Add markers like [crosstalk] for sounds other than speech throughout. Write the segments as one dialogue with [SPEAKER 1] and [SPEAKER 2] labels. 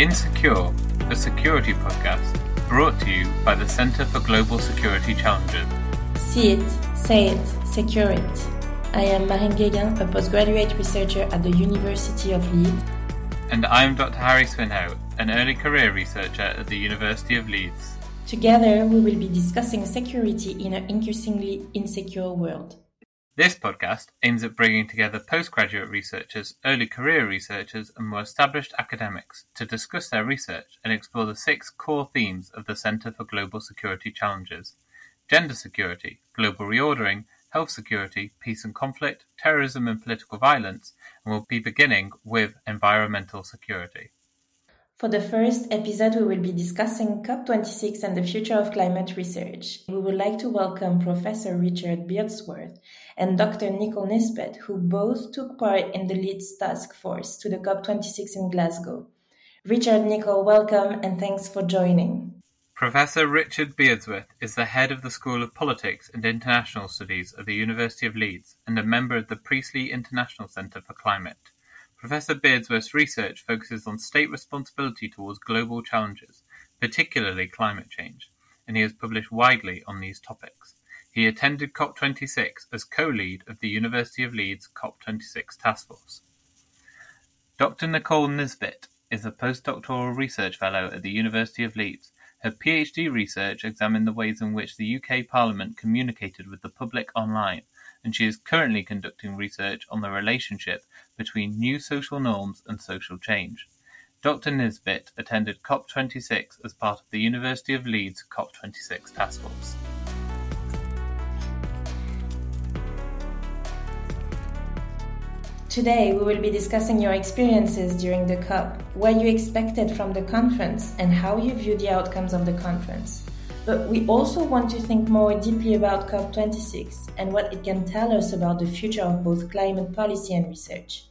[SPEAKER 1] Insecure, a security podcast brought to you by the Centre for Global Security Challenges.
[SPEAKER 2] See it, say it, secure it. I am Marine Guéguin, a postgraduate researcher at the University of Leeds.
[SPEAKER 1] And I'm Dr. Harry Swinhoe, an early career researcher at the University of Leeds.
[SPEAKER 2] Together, we will be discussing security in an increasingly insecure world.
[SPEAKER 1] This podcast aims at bringing together postgraduate researchers, early career researchers, and more established academics to discuss their research and explore the six core themes of the Centre for Global Security Challenges gender security, global reordering, health security, peace and conflict, terrorism and political violence, and we'll be beginning with environmental security.
[SPEAKER 2] For the first episode, we will be discussing COP26 and the future of climate research. We would like to welcome Professor Richard Beardsworth and Dr. Nicole Nisbett, who both took part in the Leeds task force to the COP26 in Glasgow. Richard, Nicole, welcome and thanks for joining.
[SPEAKER 1] Professor Richard Beardsworth is the head of the School of Politics and International Studies at the University of Leeds and a member of the Priestley International Centre for Climate. Professor Beardsworth's research focuses on state responsibility towards global challenges, particularly climate change, and he has published widely on these topics. He attended COP26 as co-lead of the University of Leeds COP26 Task Force. Dr. Nicole Nisbett is a postdoctoral research fellow at the University of Leeds. Her PhD research examined the ways in which the UK Parliament communicated with the public online and she is currently conducting research on the relationship between new social norms and social change. Dr. Nisbett attended COP26 as part of the University of Leeds COP26 Task Force.
[SPEAKER 2] Today, we will be discussing your experiences during the COP, what you expected from the conference, and how you view the outcomes of the conference. But we also want to think more deeply about COP26 and what it can tell us about the future of both climate policy and research.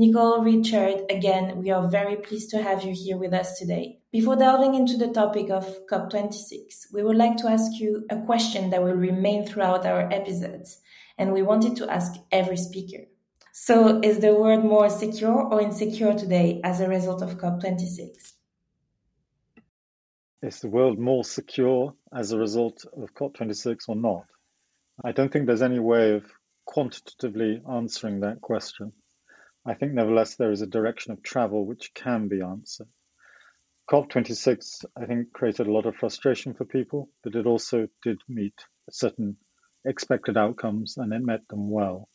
[SPEAKER 2] Nicole, Richard, again, we are very pleased to have you here with us today. Before delving into the topic of COP26, we would like to ask you a question that will remain throughout our episodes, and we wanted to ask every speaker. So, is the world more secure or insecure today as a result of COP26?
[SPEAKER 3] Is the world more secure as a result of COP26 or not? I don't think there's any way of quantitatively answering that question. I think, nevertheless, there is a direction of travel which can be answered. COP26, I think, created a lot of frustration for people, but it also did meet certain expected outcomes and it met them well.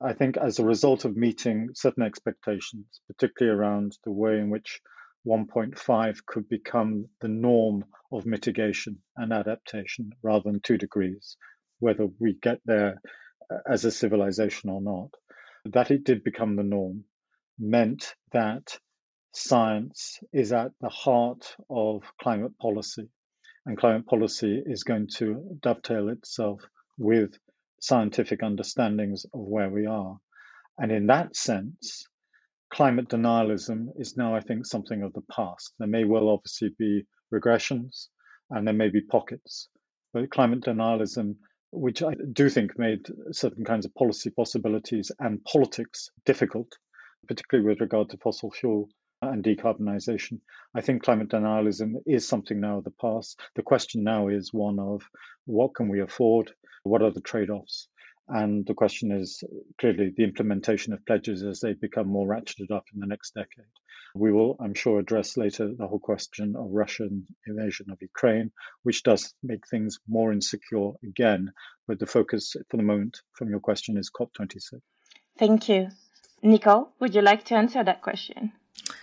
[SPEAKER 3] I think, as a result of meeting certain expectations, particularly around the way in which 1.5 could become the norm of mitigation and adaptation rather than two degrees, whether we get there uh, as a civilization or not. That it did become the norm meant that science is at the heart of climate policy, and climate policy is going to dovetail itself with scientific understandings of where we are. And in that sense, climate denialism is now, I think, something of the past. There may well obviously be regressions and there may be pockets, but climate denialism, which I do think made certain kinds of policy possibilities and politics difficult, particularly with regard to fossil fuel and decarbonisation. I think climate denialism is something now of the past. The question now is one of what can we afford? What are the trade offs? And the question is clearly the implementation of pledges as they become more ratcheted up in the next decade. We will, I'm sure, address later the whole question of Russian invasion of Ukraine, which does make things more insecure again. But the focus for the moment from your question is COP26.
[SPEAKER 4] Thank you. Nicole, would you like to answer that question?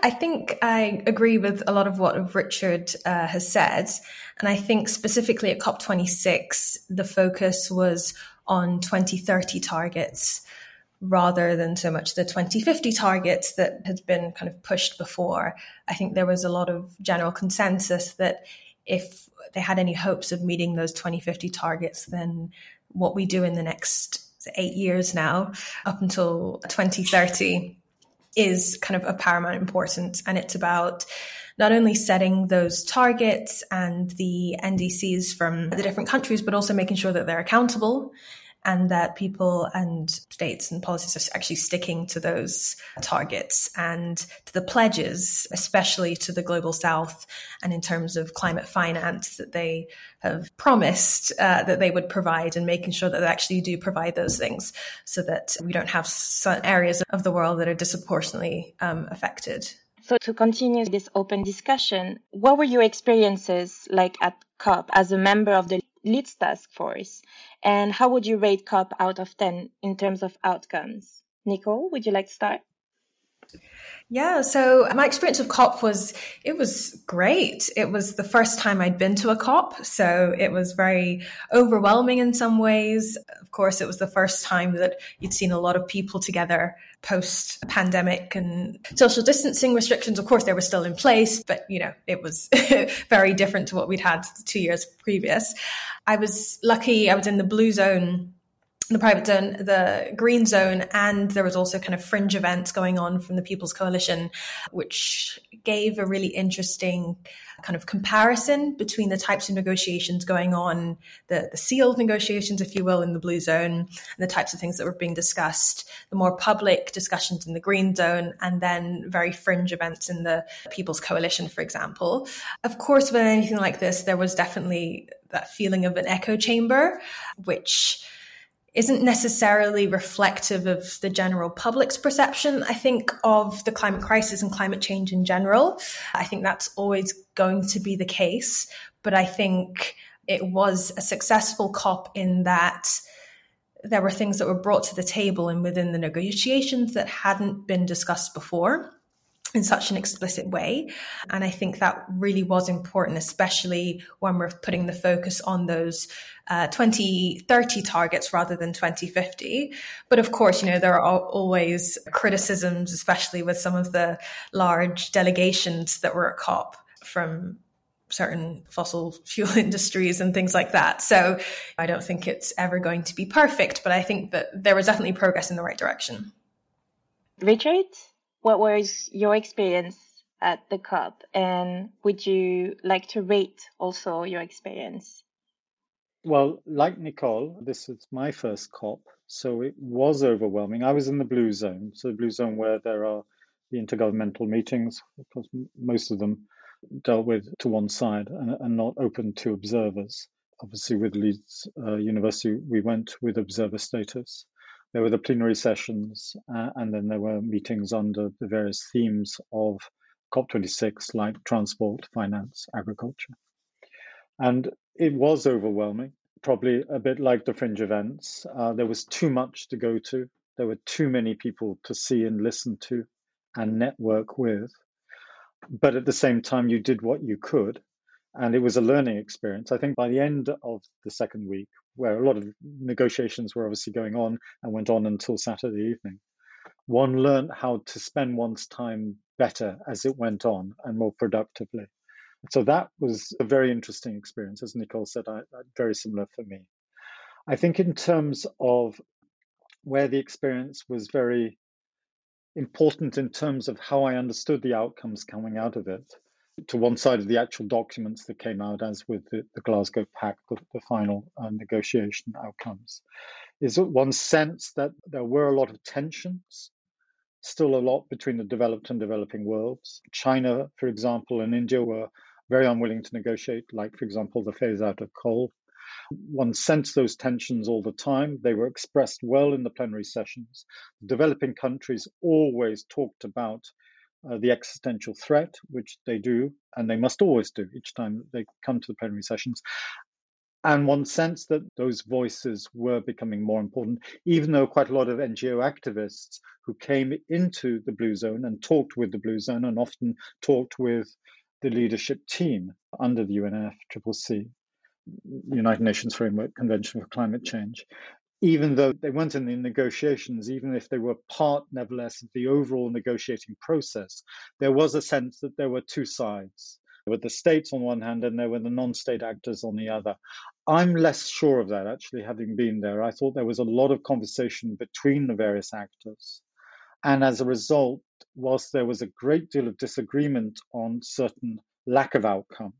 [SPEAKER 5] I think I agree with a lot of what Richard uh, has said. And I think specifically at COP26, the focus was on 2030 targets rather than so much the 2050 targets that had been kind of pushed before. I think there was a lot of general consensus that if they had any hopes of meeting those 2050 targets, then what we do in the next eight years now, up until 2030, is kind of of paramount importance. And it's about not only setting those targets and the NDCs from the different countries, but also making sure that they're accountable and that people and states and policies are actually sticking to those targets and to the pledges, especially to the global south and in terms of climate finance that they have promised uh, that they would provide and making sure that they actually do provide those things so that we don't have areas of the world that are disproportionately um, affected.
[SPEAKER 4] So, to continue this open discussion, what were your experiences like at COP as a member of the Leeds task force? And how would you rate COP out of 10 in terms of outcomes? Nicole, would you like to start?
[SPEAKER 5] Yeah, so my experience of COP was it was great. It was the first time I'd been to a COP, so it was very overwhelming in some ways. Of course, it was the first time that you'd seen a lot of people together post pandemic and social distancing restrictions. Of course, they were still in place, but you know, it was [laughs] very different to what we'd had two years previous. I was lucky. I was in the blue zone the private zone, the green zone, and there was also kind of fringe events going on from the People's Coalition, which gave a really interesting kind of comparison between the types of negotiations going on, the, the sealed negotiations, if you will, in the blue zone, and the types of things that were being discussed, the more public discussions in the green zone, and then very fringe events in the People's Coalition, for example. Of course, with anything like this, there was definitely that feeling of an echo chamber, which isn't necessarily reflective of the general public's perception, I think, of the climate crisis and climate change in general. I think that's always going to be the case. But I think it was a successful COP in that there were things that were brought to the table and within the negotiations that hadn't been discussed before in such an explicit way. And I think that really was important, especially when we're putting the focus on those uh, 2030 targets rather than 2050. But of course, you know, there are always criticisms, especially with some of the large delegations that were at COP from certain fossil [laughs] fuel industries and things like that. So I don't think it's ever going to be perfect, but I think that there was definitely progress in the right direction.
[SPEAKER 4] Richard? What was your experience at the COP and would you like to rate also your experience?
[SPEAKER 3] Well, like Nicole, this is my first COP, so it was overwhelming. I was in the blue zone, so the blue zone where there are the intergovernmental meetings, because most of them dealt with to one side and, and not open to observers. Obviously, with Leeds uh, University, we went with observer status there were the plenary sessions, uh, and then there were meetings under the various themes of COP26, like transport, finance, agriculture. And it was overwhelming, probably a bit like the fringe events. Uh, there was too much to go to, there were too many people to see and listen to and network with. But at the same time, you did what you could. And it was a learning experience. I think by the end of the second week, where a lot of negotiations were obviously going on and went on until Saturday evening. One learned how to spend one's time better as it went on and more productively. So that was a very interesting experience. As Nicole said, I, very similar for me. I think, in terms of where the experience was very important in terms of how I understood the outcomes coming out of it, to one side of the actual documents that came out, as with the, the Glasgow Pact, the, the final uh, negotiation outcomes, is one sense that there were a lot of tensions, still a lot between the developed and developing worlds. China, for example, and India were very unwilling to negotiate, like, for example, the phase out of coal. One sensed those tensions all the time. They were expressed well in the plenary sessions. Developing countries always talked about uh, the existential threat, which they do, and they must always do each time they come to the plenary sessions. And one sense that those voices were becoming more important, even though quite a lot of NGO activists who came into the Blue Zone and talked with the Blue Zone and often talked with the leadership team under the UNFCCC, United Nations Framework Convention for Climate Change, even though they weren't in the negotiations, even if they were part, nevertheless, of the overall negotiating process, there was a sense that there were two sides. There were the states on one hand, and there were the non state actors on the other. I'm less sure of that, actually, having been there. I thought there was a lot of conversation between the various actors. And as a result, whilst there was a great deal of disagreement on certain lack of outcome,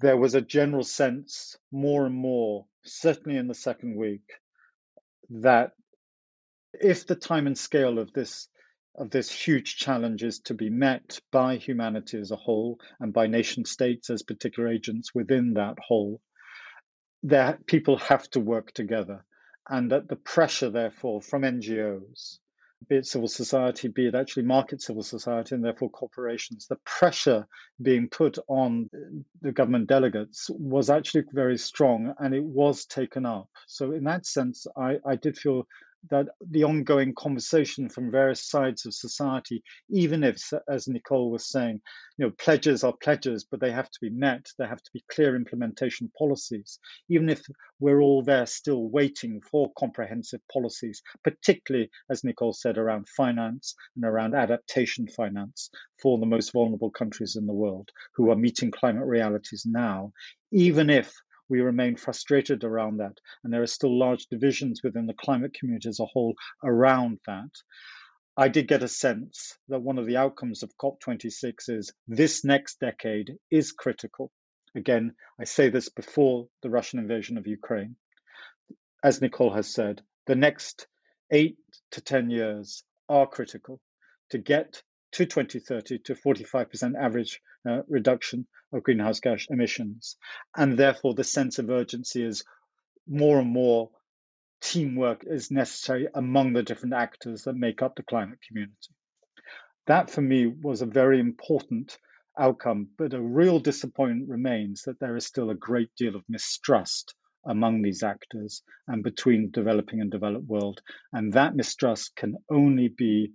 [SPEAKER 3] there was a general sense more and more, certainly in the second week, that if the time and scale of this of this huge challenge is to be met by humanity as a whole and by nation states as particular agents within that whole, that people have to work together, and that the pressure, therefore, from NGOs, be it civil society, be it actually market civil society, and therefore corporations, the pressure being put on the government delegates was actually very strong and it was taken up. So, in that sense, I, I did feel that the ongoing conversation from various sides of society, even if, as Nicole was saying, you know, pledges are pledges, but they have to be met. There have to be clear implementation policies. Even if we're all there still waiting for comprehensive policies, particularly, as Nicole said, around finance and around adaptation finance for the most vulnerable countries in the world who are meeting climate realities now, even if we remain frustrated around that. And there are still large divisions within the climate community as a whole around that. I did get a sense that one of the outcomes of COP26 is this next decade is critical. Again, I say this before the Russian invasion of Ukraine. As Nicole has said, the next eight to 10 years are critical to get to 2030 to 45% average uh, reduction of greenhouse gas emissions. And therefore, the sense of urgency is more and more teamwork is necessary among the different actors that make up the climate community. That for me was a very important outcome, but a real disappointment remains that there is still a great deal of mistrust among these actors and between developing and developed world. And that mistrust can only be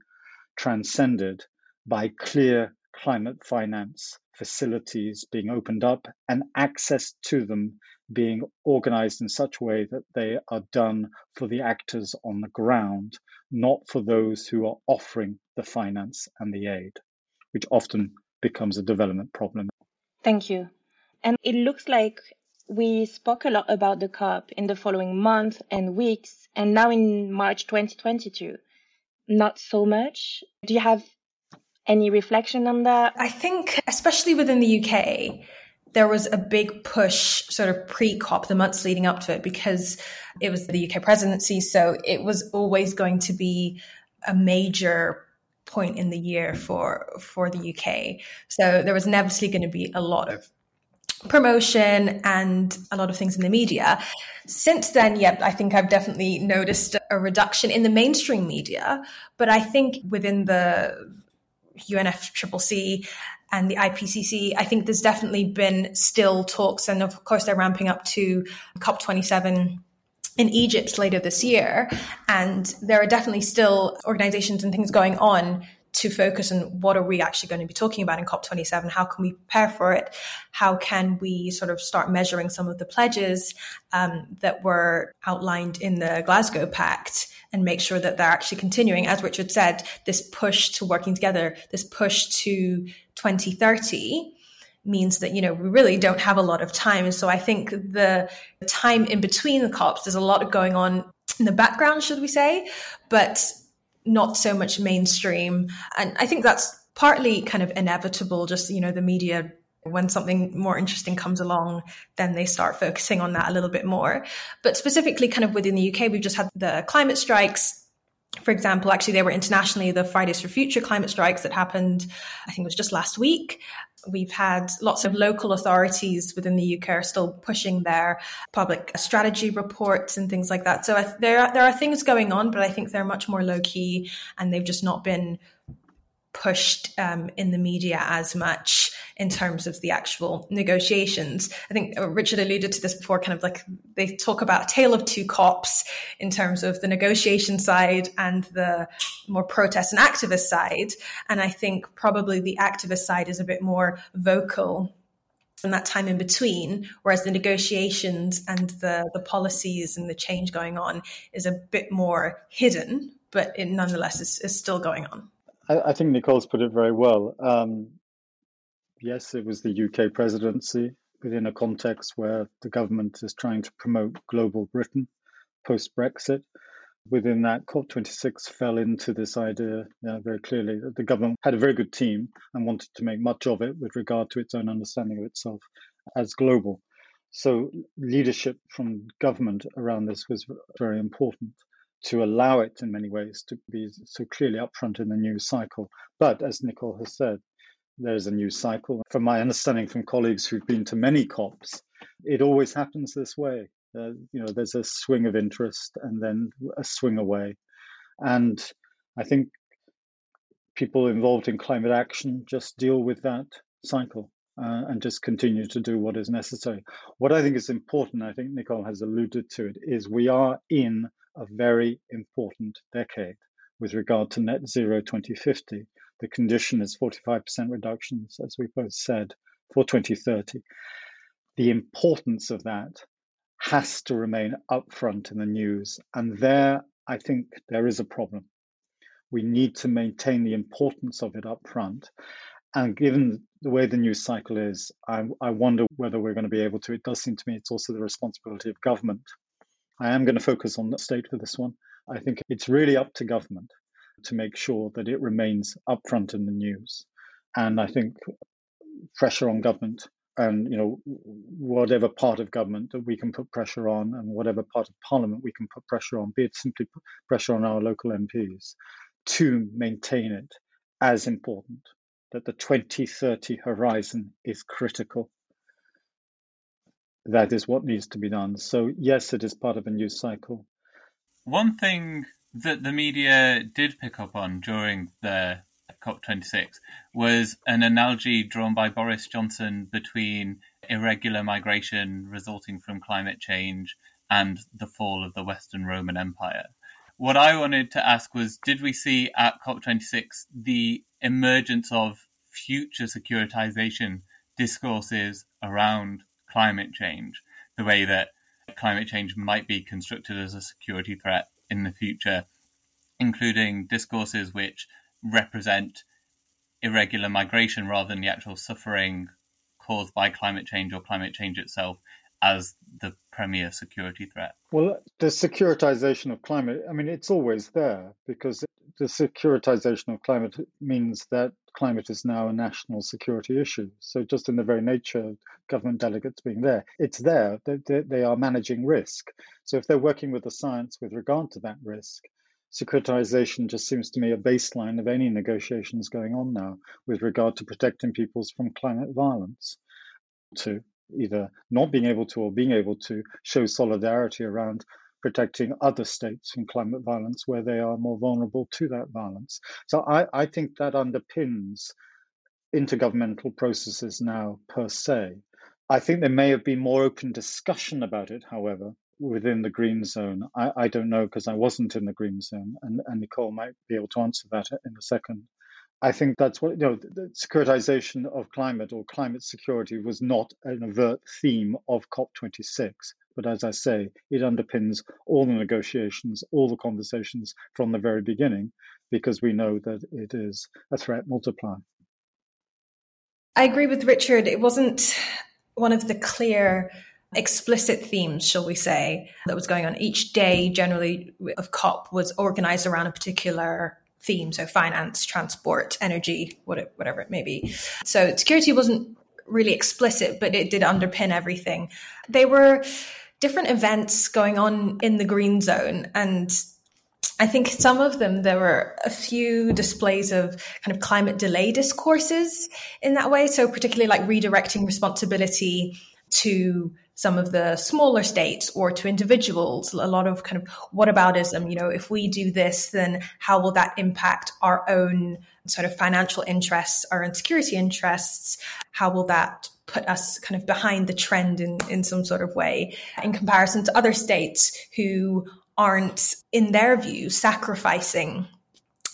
[SPEAKER 3] transcended by clear climate finance facilities being opened up and access to them being organized in such a way that they are done for the actors on the ground, not for those who are offering the finance and the aid, which often becomes a development problem.
[SPEAKER 4] Thank you. And it looks like we spoke a lot about the COP in the following months and weeks, and now in March 2022. Not so much. Do you have any reflection on that?
[SPEAKER 5] I think, especially within the UK, there was a big push sort of pre COP, the months leading up to it, because it was the UK presidency. So it was always going to be a major point in the year for for the UK. So there was inevitably going to be a lot of promotion and a lot of things in the media. Since then, yep, I think I've definitely noticed a reduction in the mainstream media, but I think within the UNFCCC and the IPCC, I think there's definitely been still talks, and of course they're ramping up to COP27 in Egypt later this year. And there are definitely still organizations and things going on to focus on what are we actually going to be talking about in COP27? How can we prepare for it? How can we sort of start measuring some of the pledges um, that were outlined in the Glasgow Pact and make sure that they're actually continuing? As Richard said, this push to working together, this push to 2030 means that you know we really don't have a lot of time and so i think the time in between the cops there's a lot going on in the background should we say but not so much mainstream. And I think that's partly kind of inevitable, just, you know, the media when something more interesting comes along, then they start focusing on that a little bit more. But specifically, kind of within the UK, we've just had the climate strikes. For example, actually, they were internationally the Fridays for Future climate strikes that happened, I think it was just last week. We've had lots of local authorities within the UK are still pushing their public strategy reports and things like that. So there are, there are things going on, but I think they're much more low key and they've just not been pushed um, in the media as much in terms of the actual negotiations. I think uh, Richard alluded to this before, kind of like they talk about a tale of two cops in terms of the negotiation side and the more protest and activist side. And I think probably the activist side is a bit more vocal in that time in between, whereas the negotiations and the, the policies and the change going on is a bit more hidden, but it nonetheless is, is still going on.
[SPEAKER 3] I, I think Nicole's put it very well. Um, yes, it was the UK presidency within a context where the government is trying to promote global Britain post Brexit. Within that, COP26 fell into this idea very clearly that the government had a very good team and wanted to make much of it with regard to its own understanding of itself as global. So, leadership from government around this was very important. To allow it in many ways to be so clearly upfront in the news cycle. But as Nicole has said, there's a news cycle. From my understanding from colleagues who've been to many COPs, it always happens this way. Uh, you know, there's a swing of interest and then a swing away. And I think people involved in climate action just deal with that cycle uh, and just continue to do what is necessary. What I think is important, I think Nicole has alluded to it, is we are in a very important decade with regard to net zero 2050. The condition is 45% reductions, as we both said, for 2030. The importance of that has to remain upfront in the news. And there, I think there is a problem. We need to maintain the importance of it up front. And given the way the news cycle is, I, I wonder whether we're going to be able to. It does seem to me it's also the responsibility of government. I am going to focus on the state for this one. I think it's really up to government to make sure that it remains upfront in the news. And I think pressure on government and you know whatever part of government that we can put pressure on and whatever part of parliament we can put pressure on be it simply pressure on our local MPs to maintain it as important that the 2030 horizon is critical that is what needs to be done so yes it is part of a new cycle
[SPEAKER 1] one thing that the media did pick up on during the COP26 was an analogy drawn by Boris Johnson between irregular migration resulting from climate change and the fall of the Western Roman Empire. What I wanted to ask was Did we see at COP26 the emergence of future securitization discourses around climate change, the way that climate change might be constructed as a security threat in the future, including discourses which represent irregular migration rather than the actual suffering caused by climate change or climate change itself as the premier security threat?
[SPEAKER 3] Well, the securitization of climate, I mean, it's always there because the securitization of climate means that climate is now a national security issue. So, just in the very nature of government delegates being there, it's there. They, they are managing risk. So, if they're working with the science with regard to that risk, securitization just seems to me a baseline of any negotiations going on now with regard to protecting peoples from climate violence, to either not being able to or being able to show solidarity around protecting other states from climate violence where they are more vulnerable to that violence. So I, I think that underpins intergovernmental processes now per se. I think there may have been more open discussion about it, however, within the green zone. I, I don't know because I wasn't in the green zone, and, and Nicole might be able to answer that in a second. I think that's what, you know, the securitization of climate or climate security was not an overt theme of COP26. But as I say, it underpins all the negotiations, all the conversations from the very beginning, because we know that it is a threat multiplier.
[SPEAKER 5] I agree with Richard. It wasn't one of the clear explicit themes, shall we say, that was going on. Each day, generally, of COP was organized around a particular theme. So, finance, transport, energy, whatever it may be. So, security wasn't really explicit, but it did underpin everything. They were different events going on in the green zone. And I think some of them, there were a few displays of kind of climate delay discourses in that way. So, particularly like redirecting responsibility to some of the smaller states or to individuals, a lot of kind of what whataboutism, um, you know, if we do this, then how will that impact our own sort of financial interests, our own security interests? How will that put us kind of behind the trend in, in some sort of way in comparison to other states who aren't, in their view, sacrificing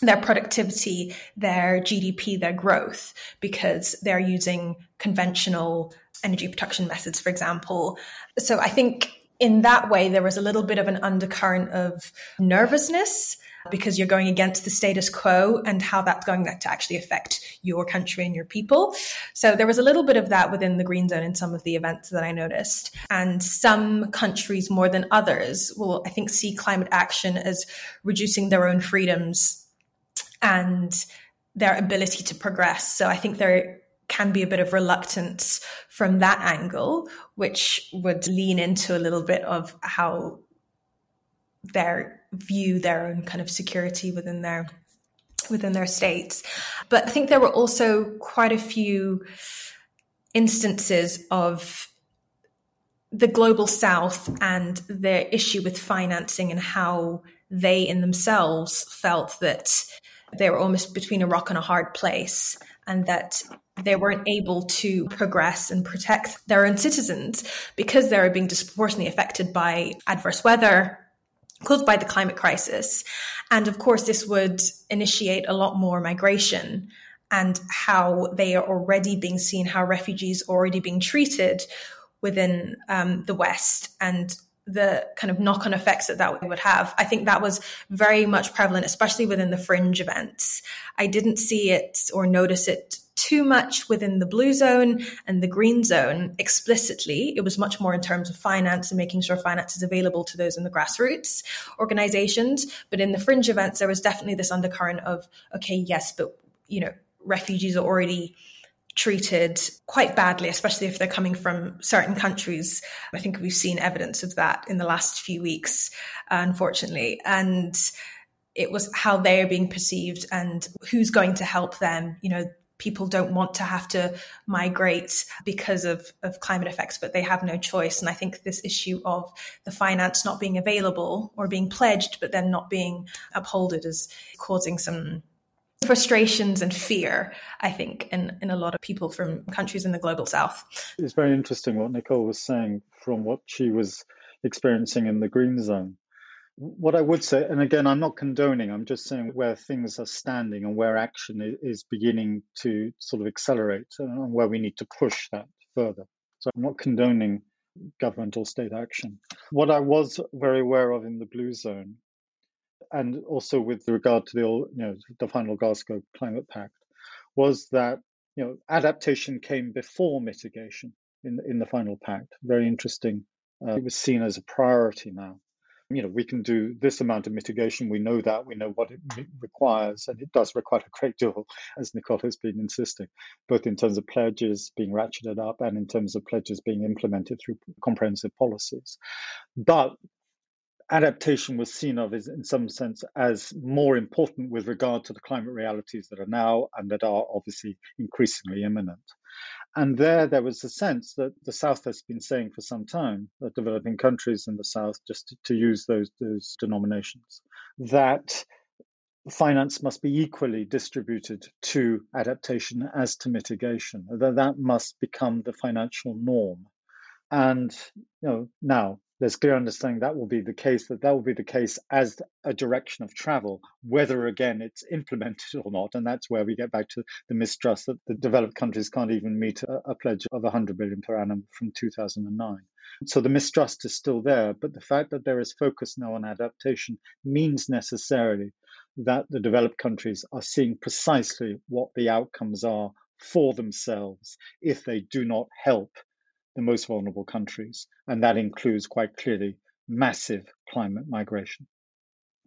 [SPEAKER 5] their productivity, their GDP, their growth, because they're using conventional energy production methods, for example. So I think in that way, there was a little bit of an undercurrent of nervousness because you're going against the status quo and how that's going to actually affect your country and your people. So there was a little bit of that within the green zone in some of the events that I noticed. And some countries more than others will, I think, see climate action as reducing their own freedoms and their ability to progress. So I think there can be a bit of reluctance from that angle, which would lean into a little bit of how their view their own kind of security within their within their states. But I think there were also quite a few instances of the global south and their issue with financing and how they in themselves felt that they were almost between a rock and a hard place and that they weren't able to progress and protect their own citizens because they were being disproportionately affected by adverse weather caused by the climate crisis. And of course, this would initiate a lot more migration and how they are already being seen, how refugees are already being treated within um, the West and the kind of knock on effects that that would have. I think that was very much prevalent, especially within the fringe events. I didn't see it or notice it too much within the blue zone and the green zone explicitly. It was much more in terms of finance and making sure finance is available to those in the grassroots organizations. But in the fringe events, there was definitely this undercurrent of, okay, yes, but, you know, refugees are already treated quite badly, especially if they're coming from certain countries. I think we've seen evidence of that in the last few weeks, uh, unfortunately. And it was how they are being perceived and who's going to help them. You know, people don't want to have to migrate because of, of climate effects, but they have no choice. And I think this issue of the finance not being available or being pledged, but then not being upholded is causing some frustrations and fear, I think, in, in a lot of people from countries in the global south.
[SPEAKER 3] It's very interesting what Nicole was saying from what she was experiencing in the green zone. What I would say, and again, I'm not condoning, I'm just saying where things are standing and where action is beginning to sort of accelerate and where we need to push that further. So I'm not condoning government or state action. What I was very aware of in the blue zone, and also with regard to the you know the final Glasgow Climate Pact, was that you know adaptation came before mitigation in in the final pact. Very interesting. Uh, it was seen as a priority now you know, we can do this amount of mitigation. We know that. We know what it requires, and it does require a great deal, [laughs] as Nicole has been insisting, both in terms of pledges being ratcheted up and in terms of pledges being implemented through comprehensive policies. But adaptation was seen of as, in some sense as more important with regard to the climate realities that are now and that are obviously increasingly imminent. And there, there was a sense that the South has been saying for some time, that developing countries in the South, just to, to use those, those denominations, that finance must be equally distributed to adaptation as to mitigation, that that must become the financial norm. And you know, now there's clear understanding that will be the case, that that will be the case as a direction of travel, whether again it's implemented or not. And that's where we get back to the mistrust that the developed countries can't even meet a, a pledge of 100 billion per annum from 2009. So the mistrust is still there, but the fact that there is focus now on adaptation means necessarily that the developed countries are seeing precisely what the outcomes are for themselves if they do not help the most vulnerable countries, and that includes quite clearly massive climate migration.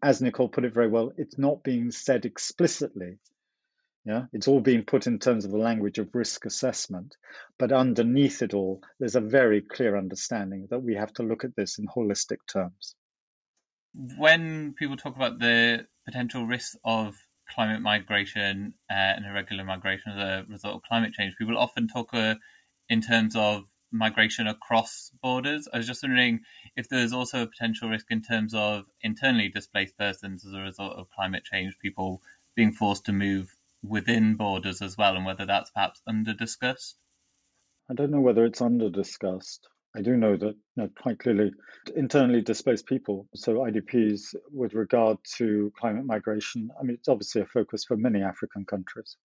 [SPEAKER 3] As Nicole put it very well, it's not being said explicitly. Yeah, it's all being put in terms of the language of risk assessment, but underneath it all, there's a very clear understanding that we have to look at this in holistic terms.
[SPEAKER 1] When people talk about the potential risks of climate migration uh, and irregular migration as a result of climate change, people often talk uh, in terms of migration across borders. I was just wondering if there's also a potential risk in terms of internally displaced persons as a result of climate change, people being forced to move within borders as well, and whether that's perhaps under discussed.
[SPEAKER 3] I don't know whether it's under discussed. I do know that you know, quite clearly internally displaced people, so IDPs, with regard to climate migration, I mean, it's obviously a focus for many African countries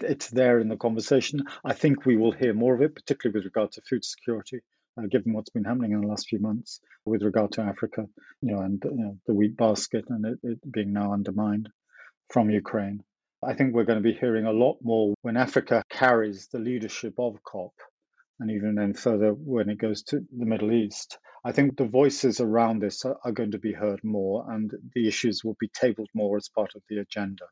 [SPEAKER 3] it's there in the conversation. I think we will hear more of it, particularly with regard to food security, uh, given what's been happening in the last few months with regard to Africa, you know, and you know, the wheat basket and it, it being now undermined from Ukraine. I think we're going to be hearing a lot more when Africa carries the leadership of COP, and even then further when it goes to the Middle East. I think the voices around this are, are going to be heard more, and the issues will be tabled more as part of the agenda.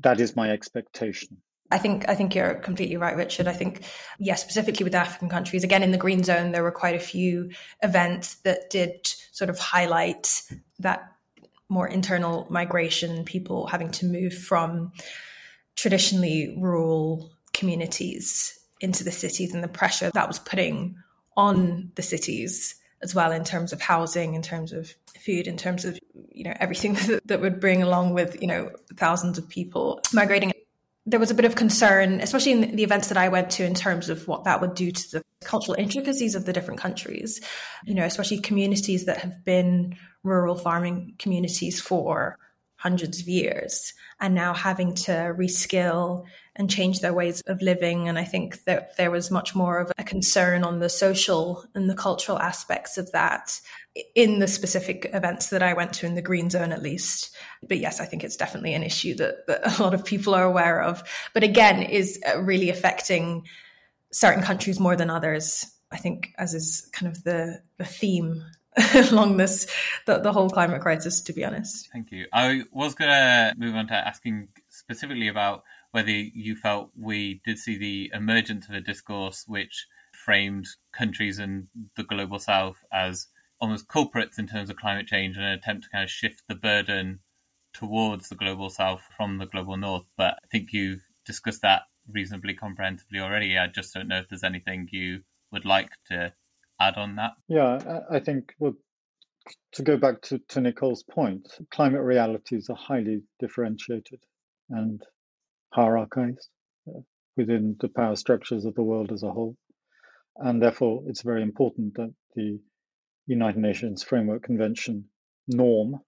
[SPEAKER 3] That is my expectation.
[SPEAKER 5] I think I think you're completely right, Richard. I think, yes, yeah, specifically with African countries, again in the green zone, there were quite a few events that did sort of highlight that more internal migration, people having to move from traditionally rural communities into the cities and the pressure that was putting on the cities as well in terms of housing, in terms of food, in terms of you know everything that, [laughs] that would bring along with you know thousands of people migrating. There was a bit of concern, especially in the events that I went to, in terms of what that would do to the cultural intricacies of the different countries. You know, especially communities that have been rural farming communities for hundreds of years and now having to reskill and change their ways of living. And I think that there was much more of a concern on the social and the cultural aspects of that in the specific events that I went to in the green zone, at least. But yes, I think it's definitely an issue that, that a lot of people are aware of. But again, is uh, really affecting certain countries more than others. I think, as is kind of the, the theme [laughs] along this the, the whole climate crisis to be honest
[SPEAKER 1] thank you i was going to move on to asking specifically about whether you felt we did see the emergence of a discourse which framed countries in the global south as almost culprits in terms of climate change and an attempt to kind of shift the burden towards the global south from the global north. But I think you've discussed that reasonably comprehensively already. I just don't know if there's anything you would like to add on that.
[SPEAKER 3] Yeah, I think well, to go back to, to Nicole's point, climate realities are highly differentiated and hierarchized uh, within the power structures of the world as a whole. And therefore, it's very important that the United Nations Framework Convention norm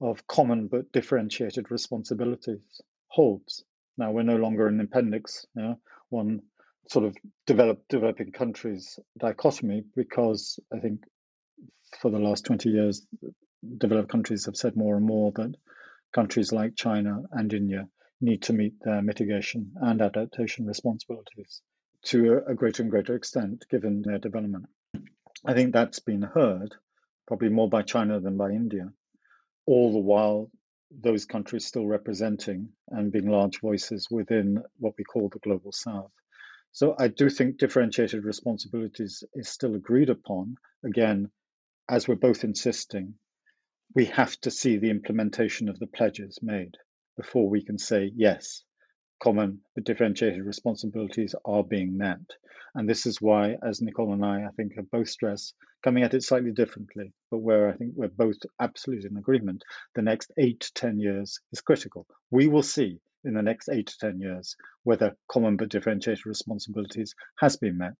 [SPEAKER 3] of common but differentiated responsibilities holds. Now, we're no longer an appendix, you know, one sort of developed developing countries dichotomy, because I think for the last 20 years, developed countries have said more and more that countries like China and India need to meet their mitigation and adaptation responsibilities to a greater and greater extent given their development. I think that's been heard probably more by China than by India, all the while those countries still representing and being large voices within what we call the global south. So I do think differentiated responsibilities is still agreed upon. Again, as we're both insisting, we have to see the implementation of the pledges made before we can say, yes, common but differentiated responsibilities are being met. And this is why, as Nicole and I, I think, have both stressed, coming at it slightly differently, but where I think we're both absolutely in agreement, the next eight to 10 years is critical. We will see in the next eight to 10 years whether common but differentiated responsibilities has been met.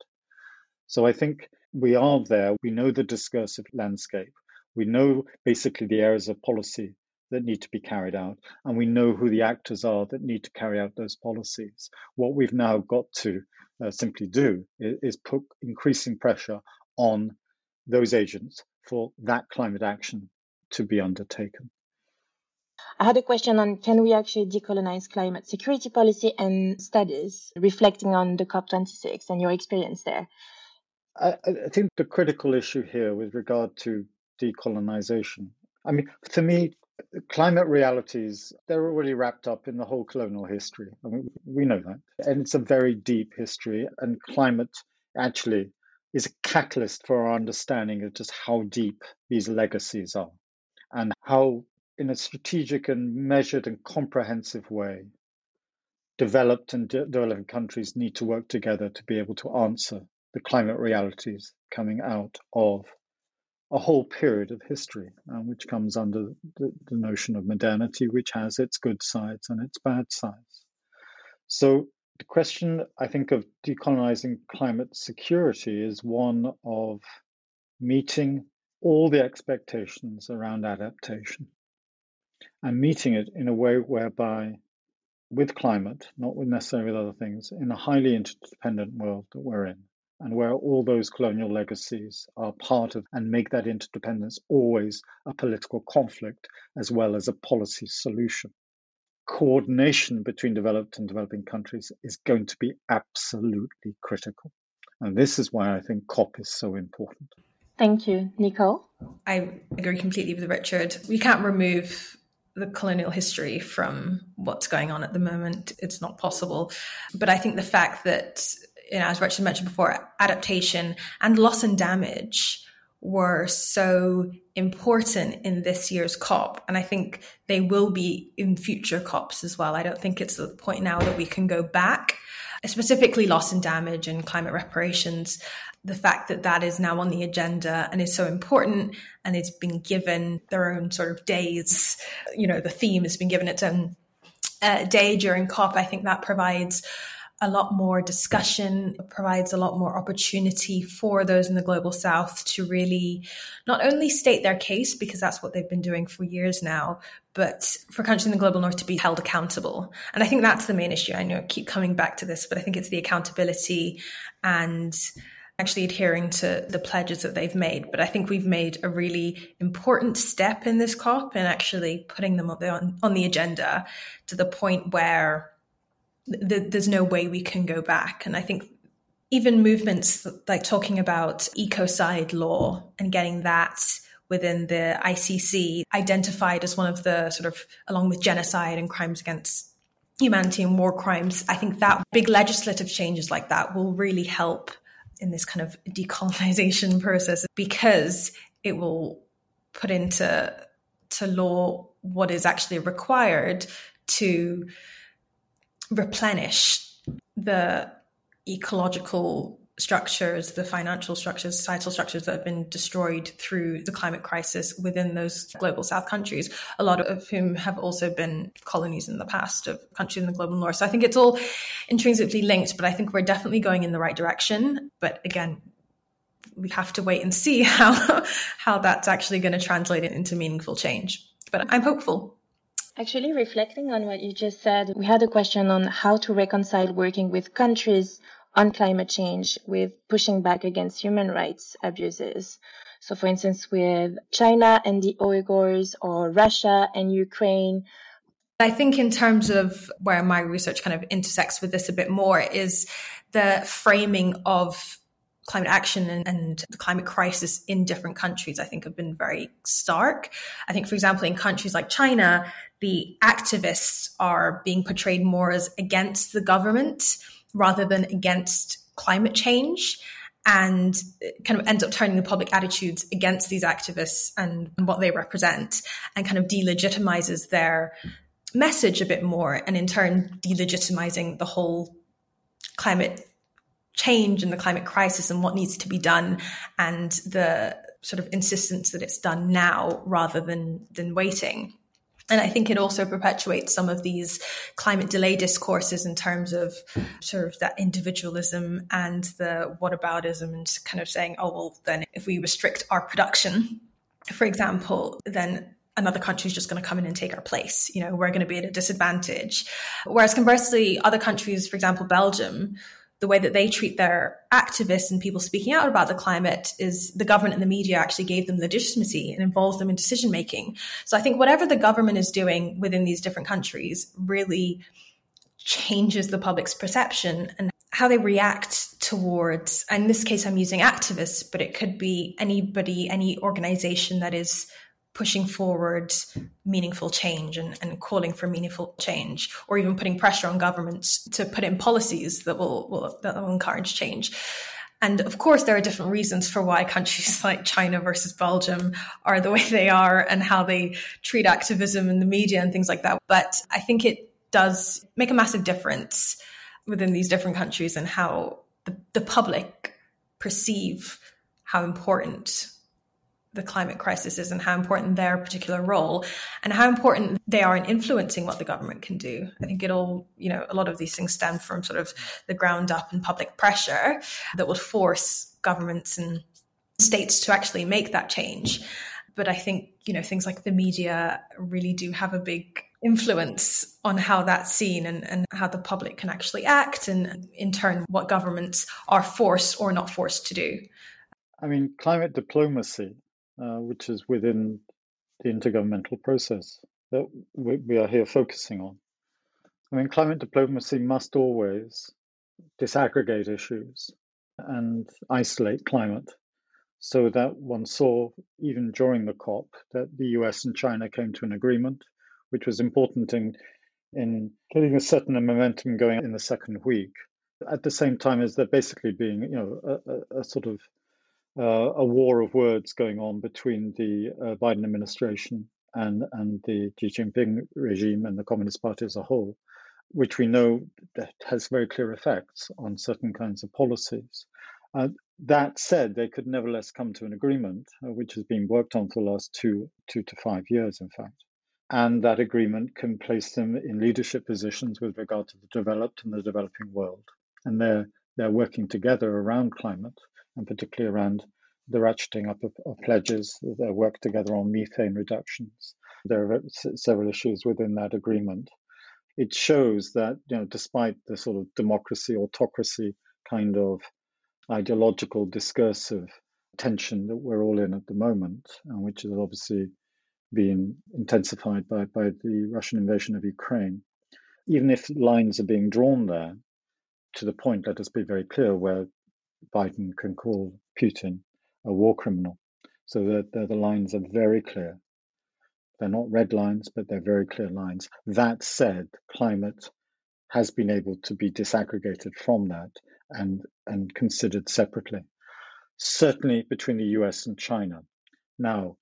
[SPEAKER 3] So I think we are there. We know the discursive landscape. We know basically the areas of policy that need to be carried out, and we know who the actors are that need to carry out those policies. What we've now got to uh, simply do is, is put increasing pressure on those agents for that climate action to be undertaken.
[SPEAKER 4] I had a question on can we actually decolonize climate security policy and studies reflecting on the COP26 and your experience there?
[SPEAKER 3] I, I think the critical issue here with regard to decolonization, I mean, to me, climate realities, they're already wrapped up in the whole colonial history. I mean, we know that. And it's a very deep history, and climate actually is a catalyst for our understanding of just how deep these legacies are and how, in a strategic and measured and comprehensive way, developed and de- developing countries need to work together to be able to answer the climate realities coming out of a whole period of history, um, which comes under the, the, notion of modernity, which has its good sides and its bad sides. So, the question, I think, of decolonizing climate security is one of meeting all the expectations around adaptation and meeting it in a way whereby, with climate, not with necessarily with other things, in a highly interdependent world that we're in, and where all those colonial legacies are part of and make that interdependence always a political conflict as well as a policy solution. Coordination between developed and developing countries is going to be absolutely critical. And this is why I think COP is so important.
[SPEAKER 4] Thank you. Nicole?
[SPEAKER 5] I agree completely with Richard. We can't remove the colonial history from what's going on at the moment. It's not possible. But I think the fact that you know, as Richard mentioned before, adaptation and loss and damage were so important in this year's COP. And I think they will be in future COPs as well. I don't think it's the point now that we can go back, specifically loss and damage and climate reparations. The fact that that is now on the agenda and is so important and it's been given their own sort of days, you know, the theme has been given its own uh, day during COP, I think that provides a lot more discussion, provides a lot more opportunity for those in the global south to really not only state their case, because that's what they've been doing for years now, but for countries in the global north to be held accountable. And I think that's the main issue. I know I keep coming back to this, but I think it's the accountability and actually adhering to the pledges that they've made. But I think we've made a really important step in this COP in actually putting them on, on the agenda to the point where th- there's no way we can go back. And I think even movements like talking about ecocide law and getting that within the ICC identified as one of the sort of, along with genocide and crimes against humanity and war crimes, I think that big legislative changes like that will really help in this kind of decolonization [laughs] process because it will put into to law what is actually required to replenish the ecological structures, the financial structures, societal structures that have been destroyed through the climate crisis within those global south countries, a lot of whom have also been colonies in the past of countries in the global north. So I think it's all intrinsically linked, but I think we're definitely going in the right direction. But again, we have to wait and see [laughs] how how that's actually going to translate into meaningful change. But I'm hopeful.
[SPEAKER 4] Actually, reflecting on what you just said, we had a question on how to reconcile working with countries on climate change with pushing back against human rights abuses. So, for instance, with China and the Uyghurs, or Russia and Ukraine.
[SPEAKER 5] I think, in terms of where my research kind of intersects with this a bit more, is the framing of climate action and, and, the climate crisis in different countries, I think, have been very stark. I think, for example, in countries like China, the activists are being portrayed more as against the government rather than against climate change and uh, kind of ends up turning the public attitudes against these activists and, and what they represent and kind of delegitimizes their message a bit more and in turn delegitimizing the whole climate change and the climate crisis and what needs to be done and the sort of insistence that it's done now rather than than waiting and I think it also perpetuates some of these climate delay discourses in terms of sort of that individualism and the whataboutism and kind of saying, oh, well, then if we restrict our production, for example, then another country is just going to come in and take our place. You know, we're going to be at a disadvantage. Whereas conversely, other countries, for example, Belgium, the way that they treat their activists and people speaking out about the climate is the government and the media actually gave them legitimacy and involved them in decision making. So I think whatever the government is doing within these different countries really changes the public's perception and how they react towards, in this case, I'm using activists, but it could be anybody, any organization that is pushing forward meaningful change and, and calling for meaningful change, or even putting pressure on governments to put in policies that will, will that will encourage change. And of course, there are different reasons for why countries [laughs] like China versus Belgium are the way they are and how they treat activism in the media and things like that. But I think it does make a massive difference within these different countries and how the, the public perceive how important the climate crisis is and how important their particular role and how important they are in influencing what the government can do. I think it all, you know, a lot of these things stem from sort of the ground up and public pressure that would force governments and states to actually make that change. But I think, you know, things like the media really do have a big influence on how that's seen and, and how the public can actually act and in turn what governments are forced or not forced to do.
[SPEAKER 3] I mean, climate diplomacy uh, which is within the intergovernmental process that we, we are here focusing on. I mean, climate diplomacy must always disaggregate issues and isolate climate so that one saw, even during the COP, that the US and China came to an agreement, which was important in, in getting a certain momentum going in the second week. At the same time as there basically being, you know, a, a, a sort of uh, a war of words going on between the uh, Biden administration and, and the Xi Jinping regime and the Communist Party as a whole, which we know that has very clear effects on certain kinds of policies. Uh, that said, they could nevertheless come to an agreement, uh, which has been worked on for the last two, two to five years, in fact. And that agreement can place them in leadership positions with regard to the developed and the developing world. And they're, they're working together around climate, and particularly around the ratcheting up of, of pledges. They work together on methane reductions. There are several issues within that agreement. It shows that, you know, despite the sort of democracy, autocracy kind of ideological discursive tension that we're all in at the moment, and which is obviously being intensified by, by the Russian invasion of Ukraine. Even if lines are being drawn there, to the point, let us be very clear, where Biden can call Putin a war criminal. So that the, the lines are very clear. They're not red lines, but they're very clear lines. That said, climate has been able to be disaggregated from that and, and considered separately. Certainly between the US and China. Now,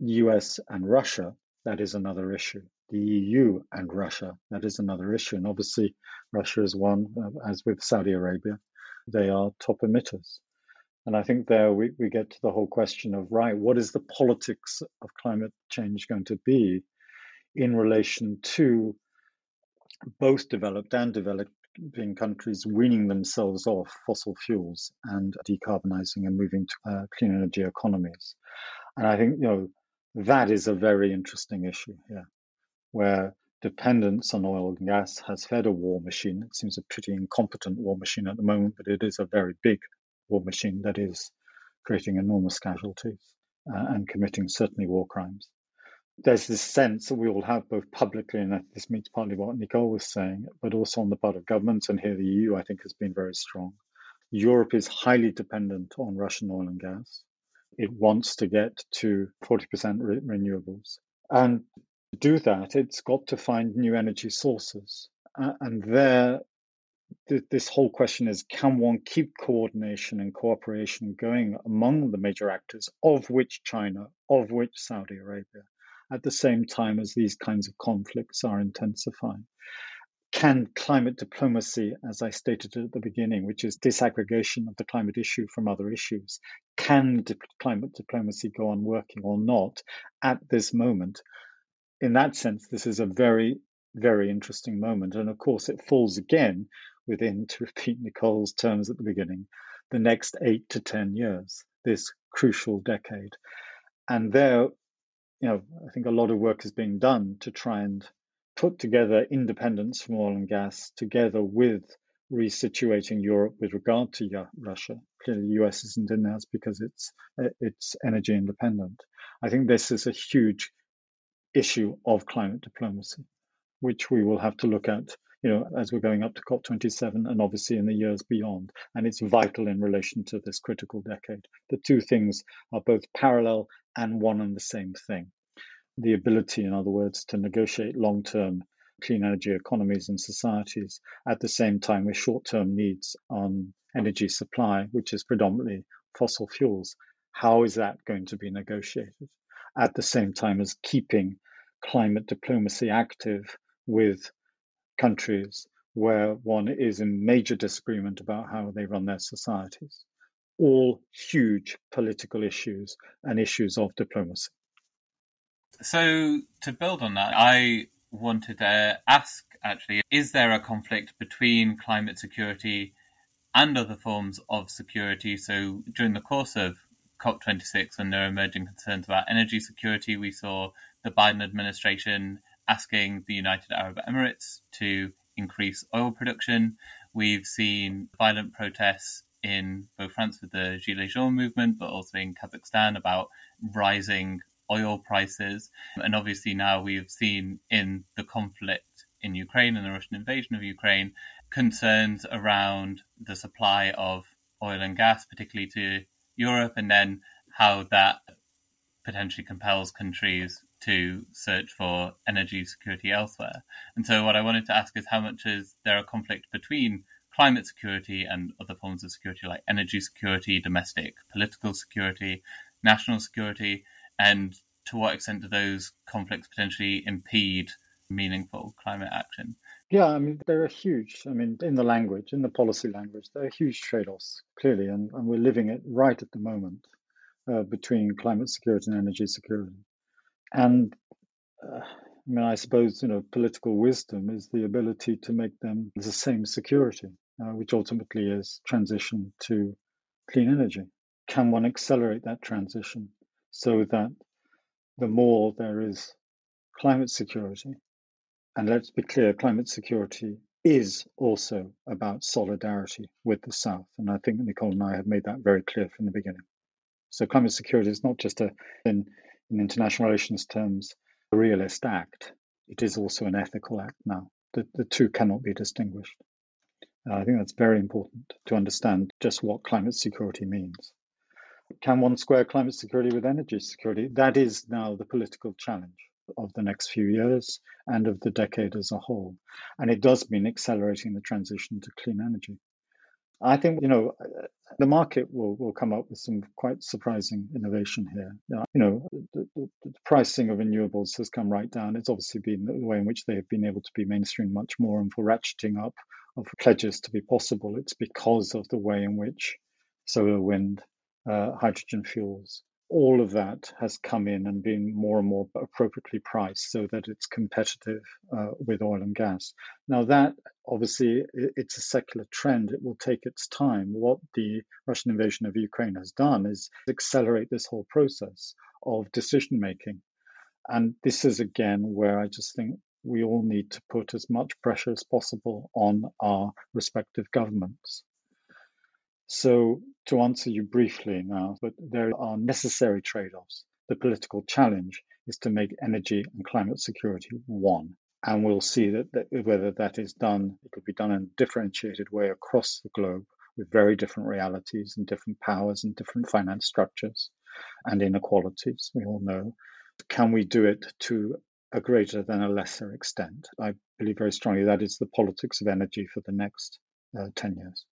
[SPEAKER 3] US and Russia, that is another issue. The EU and Russia, that is another issue. And obviously, Russia is one, uh, as with Saudi Arabia, they are top emitters. And I think there we, we get to the whole question of right, what is the politics of climate change going to be in relation to both developed and developing countries weaning themselves off fossil fuels and decarbonizing and moving to uh, clean energy economies? And I think, you know, that is a very interesting issue here, where dependence on oil and gas has fed a war machine. It seems a pretty incompetent war machine at the moment, but it is a very big war machine that is creating enormous casualties uh, and committing certainly war crimes. There's this sense that we all have both publicly, and this meets partly what Nicole was saying, but also on the part of governments, and here the EU, I think, has been very strong. Europe is highly dependent on Russian oil and gas it wants to get to 40% re- renewables. And to do that, it's got to find new energy sources. Uh, and there, th- this whole question is can one keep coordination and cooperation going among the major actors, of which China, of which Saudi Arabia, at the same time as these kinds of conflicts are intensifying? can climate diplomacy, as I stated at the beginning, which is disaggregation of the climate issue from other issues, can dip- climate diplomacy go on working or not at this moment? In that sense, this is a very, very interesting moment. And of course, it falls again within, [laughs] to repeat Nicole's terms at the beginning, the next eight to 10 years, this crucial decade. And there, you know, I think a lot of work is being done to try and put together independence from oil and gas together with resituating Europe with regard to Russia. Clearly, the US isn't in that because it's it's energy independent. I think this is a huge issue of climate diplomacy, which we will have to look at, you know, as we're going up to COP27 and obviously in the years beyond. And it's vital in relation to this critical decade. The two things are both parallel and one and the same thing the ability, in other words, to negotiate long term clean energy economies and societies at the same time with short term needs on energy supply, which is predominantly fossil fuels. How is that going to be negotiated at the same time as keeping climate diplomacy active with countries where one is in major disagreement about how they run their societies? All huge political issues and issues of diplomacy.
[SPEAKER 1] So to build on that, I wanted to ask actually, is there a conflict between climate security and other forms of security? So during the course of COP26, when there are emerging concerns about energy security, we saw the Biden administration asking the United Arab Emirates to increase oil production. We've seen violent protests in both France with the Gilets Jaunes movement, but also in Kazakhstan about rising oil prices. And obviously, now we've seen in the conflict in Ukraine and the Russian invasion of Ukraine concerns around the supply of oil and gas, particularly to Europe, and then how that potentially compels countries to search for energy security elsewhere. And so, what I wanted to ask is how much is there a conflict between climate security and other forms of security like energy security, domestic political security, national security, and to what extent do those conflicts potentially impede meaningful climate action?
[SPEAKER 3] Yeah, I mean, there are huge, I mean, in the language, in the policy language, there are huge trade offs, clearly, and, and we're living it right at the moment uh, between climate security and energy security. And uh, I mean, I suppose, you know, political wisdom is the ability to make them the same security, uh, which ultimately is transition to clean energy. Can one accelerate that transition so that the more there is climate security, and let's be clear, climate security is also about solidarity with the South. And I think Nicole and I have made that very clear from the beginning. So climate security is not just a, in, in international relations terms, a realist act. It is also an ethical act now. The, the two cannot be distinguished. Uh, I think that's very important to understand just what climate security means. Can one square climate security with energy security? That is now the political challenge of the next few years and of the decade as a whole. And it does mean accelerating the transition to clean energy. I think, you know, the market will, will come up with some quite surprising innovation here. You know, the, the, the, pricing of renewables has come right down. It's obviously been the way in which they have been able to be mainstream much more and for ratcheting up of pledges to be possible. It's because of the way in which solar, wind, uh, hydrogen fuels all of that has come in and been more and more appropriately priced so that it's competitive uh, with oil and gas. Now, that obviously it's a secular trend. It will take its time. What the Russian invasion of Ukraine has done is accelerate this whole process of decision making. And this is again where I just think we all need to put as much pressure as possible on our respective governments. So, to answer you briefly now, but there are necessary trade offs. The political challenge is to make energy and climate security one. And we'll see that, that whether that is done, it could be done in a differentiated way across the globe with very different realities and different powers and different finance structures and inequalities, we all know. Can we do it to a greater than a lesser extent? I believe very strongly that is the politics of energy for the next uh, 10 years.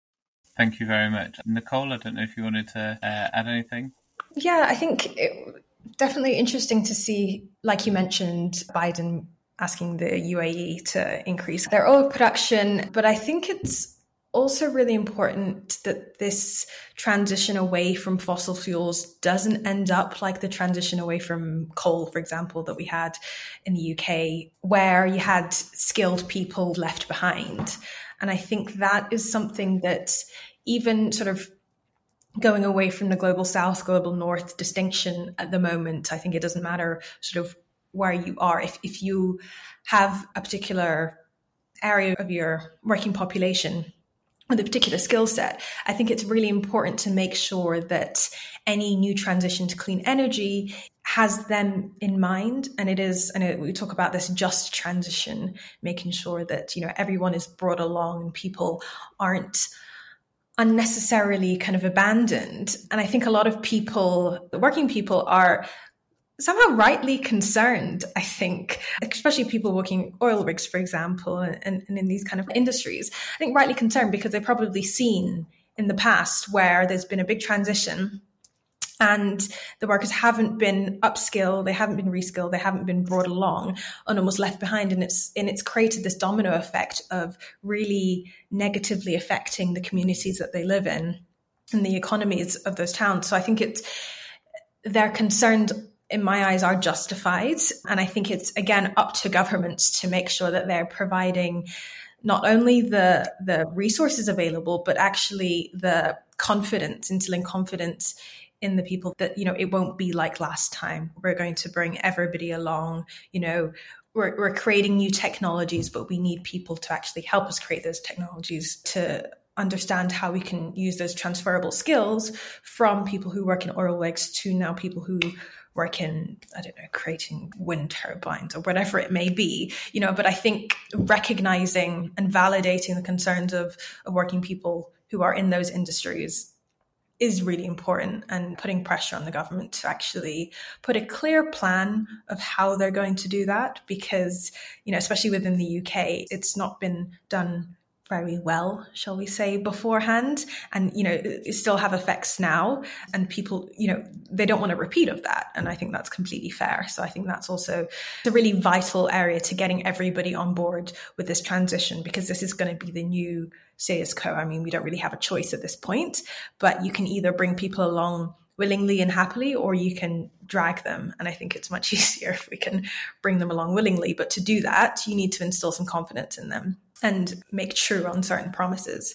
[SPEAKER 1] Thank you very much. Nicole, I don't know if you wanted to uh, add anything.
[SPEAKER 5] Yeah, I think it, definitely interesting to see, like you mentioned, Biden asking the UAE to increase their oil production. But I think it's also really important that this transition away from fossil fuels doesn't end up like the transition away from coal, for example, that we had in the UK, where you had skilled people left behind. And I think that is something that even sort of going away from the global south, global north distinction at the moment, I think it doesn't matter sort of where you are. If, if you have a particular area of your working population with a particular skill set, I think it's really important to make sure that any new transition to clean energy has them in mind. And it is, and we talk about this just transition, making sure that, you know, everyone is brought along and people aren't unnecessarily kind of abandoned. And I think a lot of people, working people, are somehow rightly concerned, I think, especially people working oil rigs, for example, and, and, in these kind of industries. I think rightly concerned because they've probably seen in the past where there's been a big transition and the workers haven't been upskilled, they haven't been reskilled, they haven't been brought along and almost left behind. And it's and it's created this domino effect of really negatively affecting the communities that they live in and the economies of those towns. So I think it's they're concerned in my eyes are justified. And I think it's again up to governments to make sure that they're providing not only the the resources available, but actually the confidence, instilling confidence in the people that you know it won't be like last time. We're going to bring everybody along you know we're, we're creating new technologies but we need people to actually help us create those technologies to understand how we can use those transferable skills from people who work in oil rigs to now people who work in i don't know creating wind turbines or whatever it may be you know. But i think recognizing and validating the concerns of, of working people who are in those industries is really important and putting pressure on the government to actually put a clear plan of how they're going to do that because you know especially within the UK it's not been done very well, shall we say, beforehand. And, you know, it still have effects now. And people, you know, they don't want a repeat of that. And I think that's completely fair. So I think that's also a really vital area to getting everybody on board with this transition because this is going to be the new status quo. I mean, we don't really have a choice at this point, but you can either bring people along willingly and happily, or you can drag them. And I think it's much [laughs] easier if we can bring them along willingly. But to do that, you need to instill some confidence in them and make true on certain promises.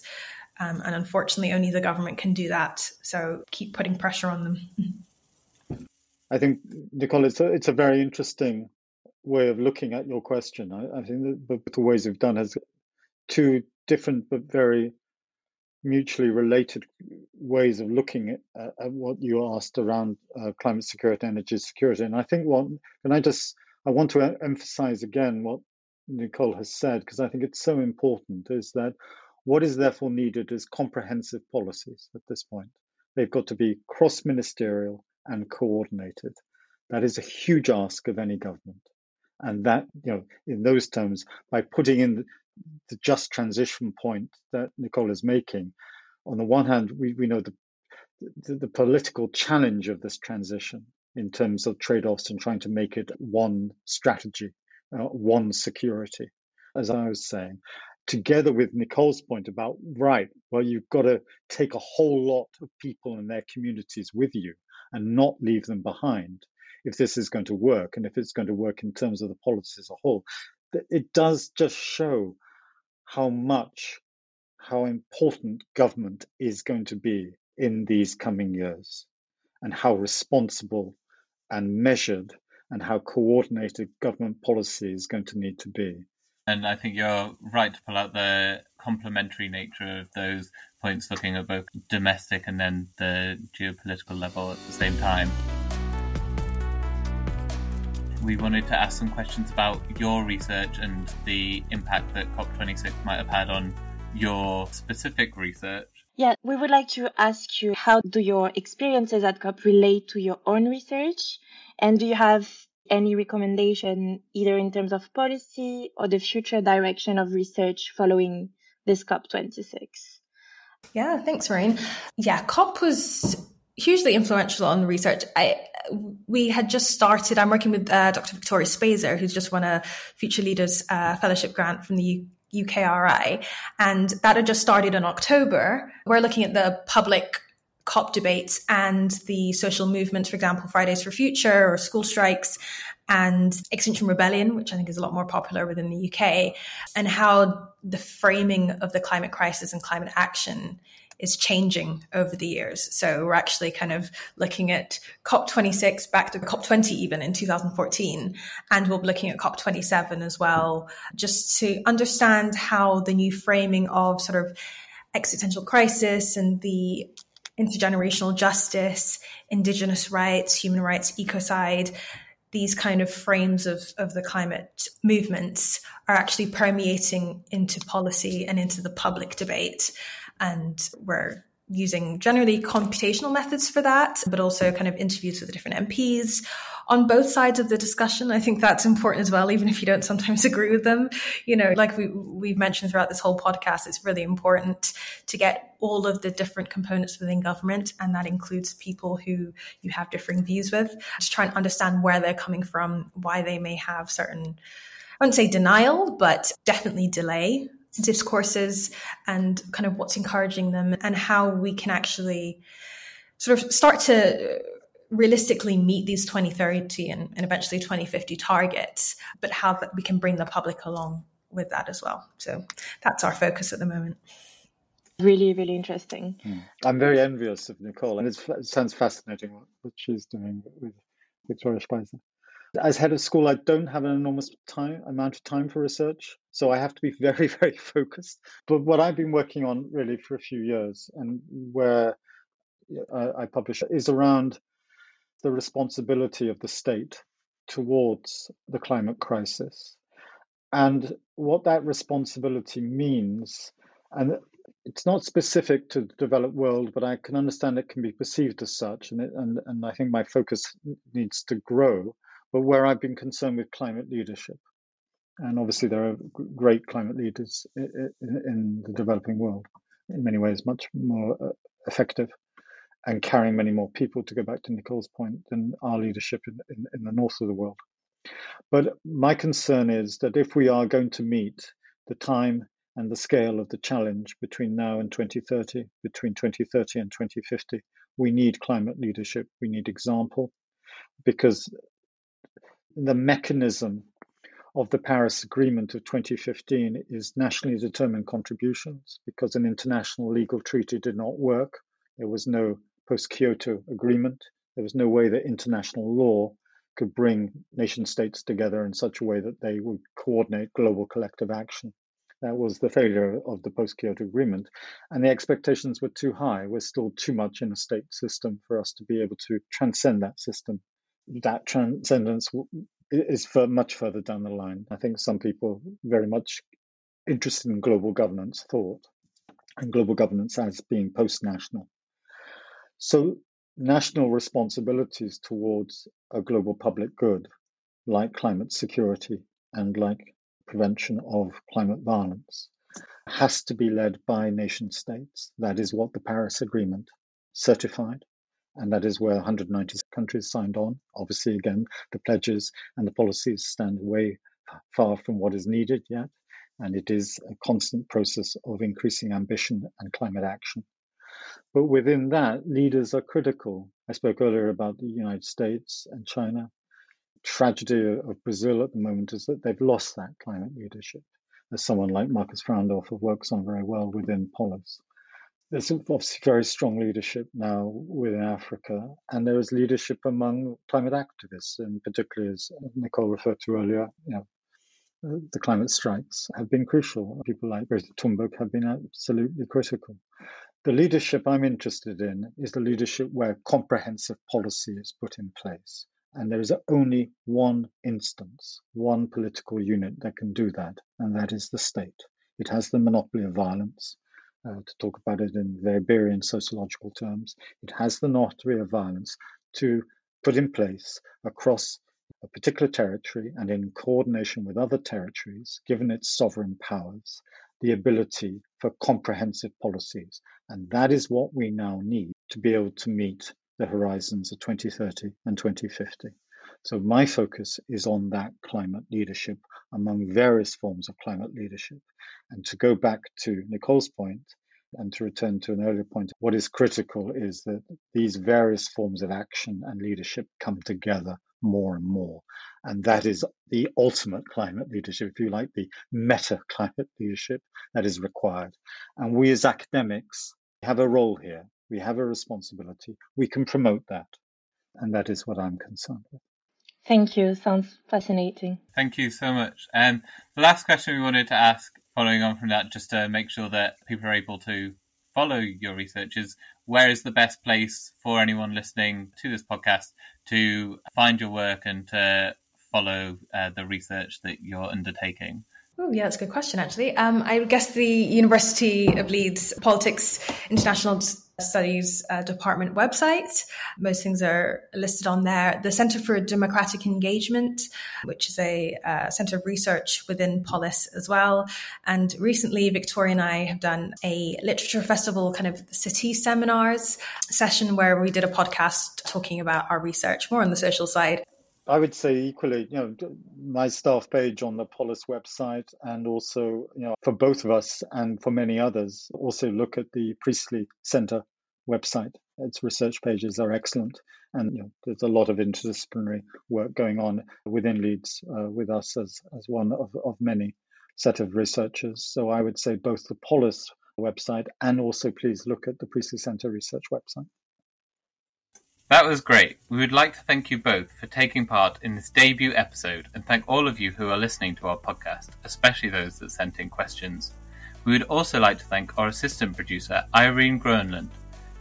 [SPEAKER 5] Um, and unfortunately, only the government can do that. So keep putting pressure on them. [laughs]
[SPEAKER 3] I think, Nicole, it's a, it's a very interesting way of looking at your question. I, I think that the ways we've done has two different but very mutually related ways of looking at, at what you asked around uh, climate security, energy security. And I think what, and I just, I want to emphasize again what Nicole has said, because I think it's so important, is that what is therefore needed is comprehensive policies at this point. They've got to be cross ministerial and coordinated. That is a huge ask of any government. And that, you know, in those terms, by putting in the just transition point that Nicole is making, on the one hand, we, we know the, the, the political challenge of this transition in terms of trade offs and trying to make it one strategy uh, one security, as I was saying, together with Nicole's point about, right, well, you've got to take a whole lot of people and their communities with you and not leave them behind if this is going to work and if it's going to work in terms of the policy as a whole. It does just show how much, how important government is going to be in these coming years and how responsible and measured and how coordinated government policy is going to need to be.
[SPEAKER 1] And I think you're right to pull out the complementary nature of those points, looking at both domestic and then the geopolitical level at the same time. We wanted to ask some questions about your research and the impact that COP26 might have had on your specific research.
[SPEAKER 4] Yeah, we would like to ask you how do your experiences at COP relate to your own research? And do you have any recommendation either in terms of policy or the future direction of research following this COP26?
[SPEAKER 5] Yeah, thanks, Maureen. Yeah, COP was hugely influential on research. I we had just started. I'm working with uh, Dr. Victoria Spaiser, who's just won a Future Leaders uh, Fellowship grant from the U- UKRI. And that had just started in October. We're looking at the public COP debates and the social movements, for example, Fridays for Future or school strikes and Extinction Rebellion, which I think is a lot more popular within the UK, and how the framing of the climate crisis and climate action is changing over the years. So we're actually kind of looking at COP26 back to COP20 even in 2014. And we'll be looking at COP27 as well, just to understand how the new framing of sort of existential crisis and the intergenerational justice, indigenous rights, human rights, ecocide, these kind of frames of, of the climate movements are actually permeating into policy and into the public debate. And we're using generally computational methods for that, but also kind of interviews with the different MPs on both sides of the discussion. I think that's important as well, even if you don't sometimes [laughs] agree with them. You know, like we, we've mentioned throughout this whole podcast, it's really important to get all of the different components within government, and that includes people who you have differing views with, to try and understand where they're coming from, why they may have certain, I wouldn't say denial, but definitely delay discourses and kind of what's encouraging them and how we can actually sort of start to realistically meet these 2030 and, and eventually 2050 targets, but how that we can bring the public along with that as well. So that's our focus at the moment.
[SPEAKER 4] Really, really interesting.
[SPEAKER 3] Hmm. I'm very envious of Nicole, and it sounds fascinating what, what she's doing with Victoria Spaiser. As head of school, I don't have an enormous time amount of time for research, so I have to be [laughs] very, very focused. But what I've been working on really for a few years, and where I, I publish, is around the responsibility of the state towards the climate crisis, and what that responsibility means. And it's not specific to the developed world, but I can understand it can be perceived as such, and it, and and I think my focus needs to grow but where I've been concerned with climate leadership. And obviously, there are great climate leaders in the developing world, in many ways, much more uh, effective and carrying many more people, to go back to Nicole's point, than our leadership in, in, in the north of the world. But my concern is that if we are going to meet the time and the scale of the challenge between now and 2030, between 2030 and 2050, we need climate leadership. We need example because the mechanism of the Paris Agreement of 2015 is nationally determined contributions because an international legal treaty did not work. There was no post Kyoto agreement. There was no way that international law could bring nation states together in such a way that they would coordinate global collective action. That was the failure of the post Kyoto Agreement. And the expectations were too high. We're still too much in a state system for us to be able to transcend that system. That transcendence is for much further down the line. I think some people very much interested in global governance thought and global governance as being post national. So national responsibilities towards a global public good, like climate security and like prevention of climate violence, has to be led by nation states. That is what the Paris Agreement certified, and that is where 190 countries signed on. Obviously, again, the pledges and the policies stand way far from what is needed yet, and it is a constant process of increasing ambition and climate action. But within that, leaders are critical. I spoke earlier about the United States and China. Tragedy of Brazil at the moment is that they've lost that climate leadership. There's someone like Markus Fraundorfer works on very well within Polis. There's obviously very strong leadership now within Africa, and there is leadership among climate activists, and particularly as Nicole referred to earlier, you know, the climate strikes have been crucial. People like Greta Thunberg have been absolutely critical. The leadership I'm interested in is the leadership where comprehensive policy is put in place. And there is only one instance, one political unit that can do that, and that is the state. It has the monopoly of violence, uh, to talk about it in Weberian sociological terms. It has the monopoly of violence to put in place across a particular territory and in coordination with other territories, given its sovereign powers, the ability for comprehensive policies. And that is what we now need to be able to meet the horizons of 2030 and 2050. So my focus is on that climate leadership among various forms of climate leadership. And to go back to Nicole's point, and to return to an earlier point, what is critical is that these various forms of action and leadership come together more and more. And that is the ultimate climate leadership, if you like, the meta climate leadership that is required. And we as academics have a role here. We have a responsibility. We can promote that. And that is what I'm concerned with.
[SPEAKER 4] Thank you. Sounds fascinating.
[SPEAKER 1] Thank you so much. And the last question we wanted to ask, following on from that, just to make sure that people are able to follow your research, is where is the best place for anyone listening to this podcast to find your work and to follow uh, the research that you're undertaking?
[SPEAKER 5] Oh, yeah, that's a good question, actually. Um, I guess the University of Leeds Politics International Studies uh, Department website. Most things are listed on there. The Centre for Democratic Engagement, which is a uh, centre of research within Polis as well. And recently, Victoria and I have done a literature festival kind of city seminars session where we did a podcast talking about our research more on the social side.
[SPEAKER 3] I would say equally, you know, my staff page on the Polis website, and also, you know, for both of us and for many others, also look at the Priestley Center website. Its research pages are excellent, and you know, there's a lot of interdisciplinary work going on within Leeds uh, with us as as one of, of many set of researchers. So I would say both the Polis website and also please look at the Priestley Center research website.
[SPEAKER 1] That was great. We would like to thank you both for taking part in this debut episode and thank all of you who are listening to our podcast, especially those that sent in questions. We would also like to thank our assistant producer, Irene Groenland.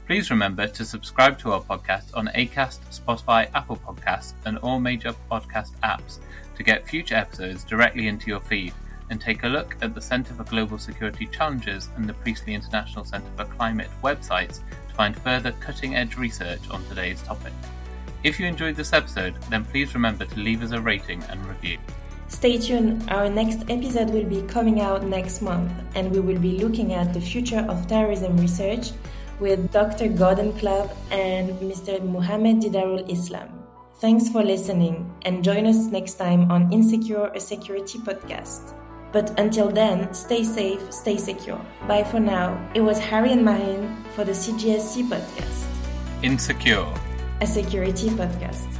[SPEAKER 1] Please remember to subscribe to our podcast on Acast, Spotify, Apple Podcasts, and all major podcast apps to get future episodes directly into your feed and take a look at the Centre for Global Security Challenges and the Priestley International Centre for Climate websites find further cutting edge research on today's topic. If you enjoyed this episode, then please remember to leave us a rating and review.
[SPEAKER 2] Stay tuned, our next episode will be coming out next month, and we will be looking at the future of terrorism research with Dr. Gordon Clubb and Mr. Muhammad Didarul Islam. Thanks for listening, and join us next time on Insecure, a security podcast. But until then, stay safe, stay secure. Bye for now. It was Harry and Mahin for the CGSC podcast.
[SPEAKER 1] Insecure,
[SPEAKER 2] a security podcast.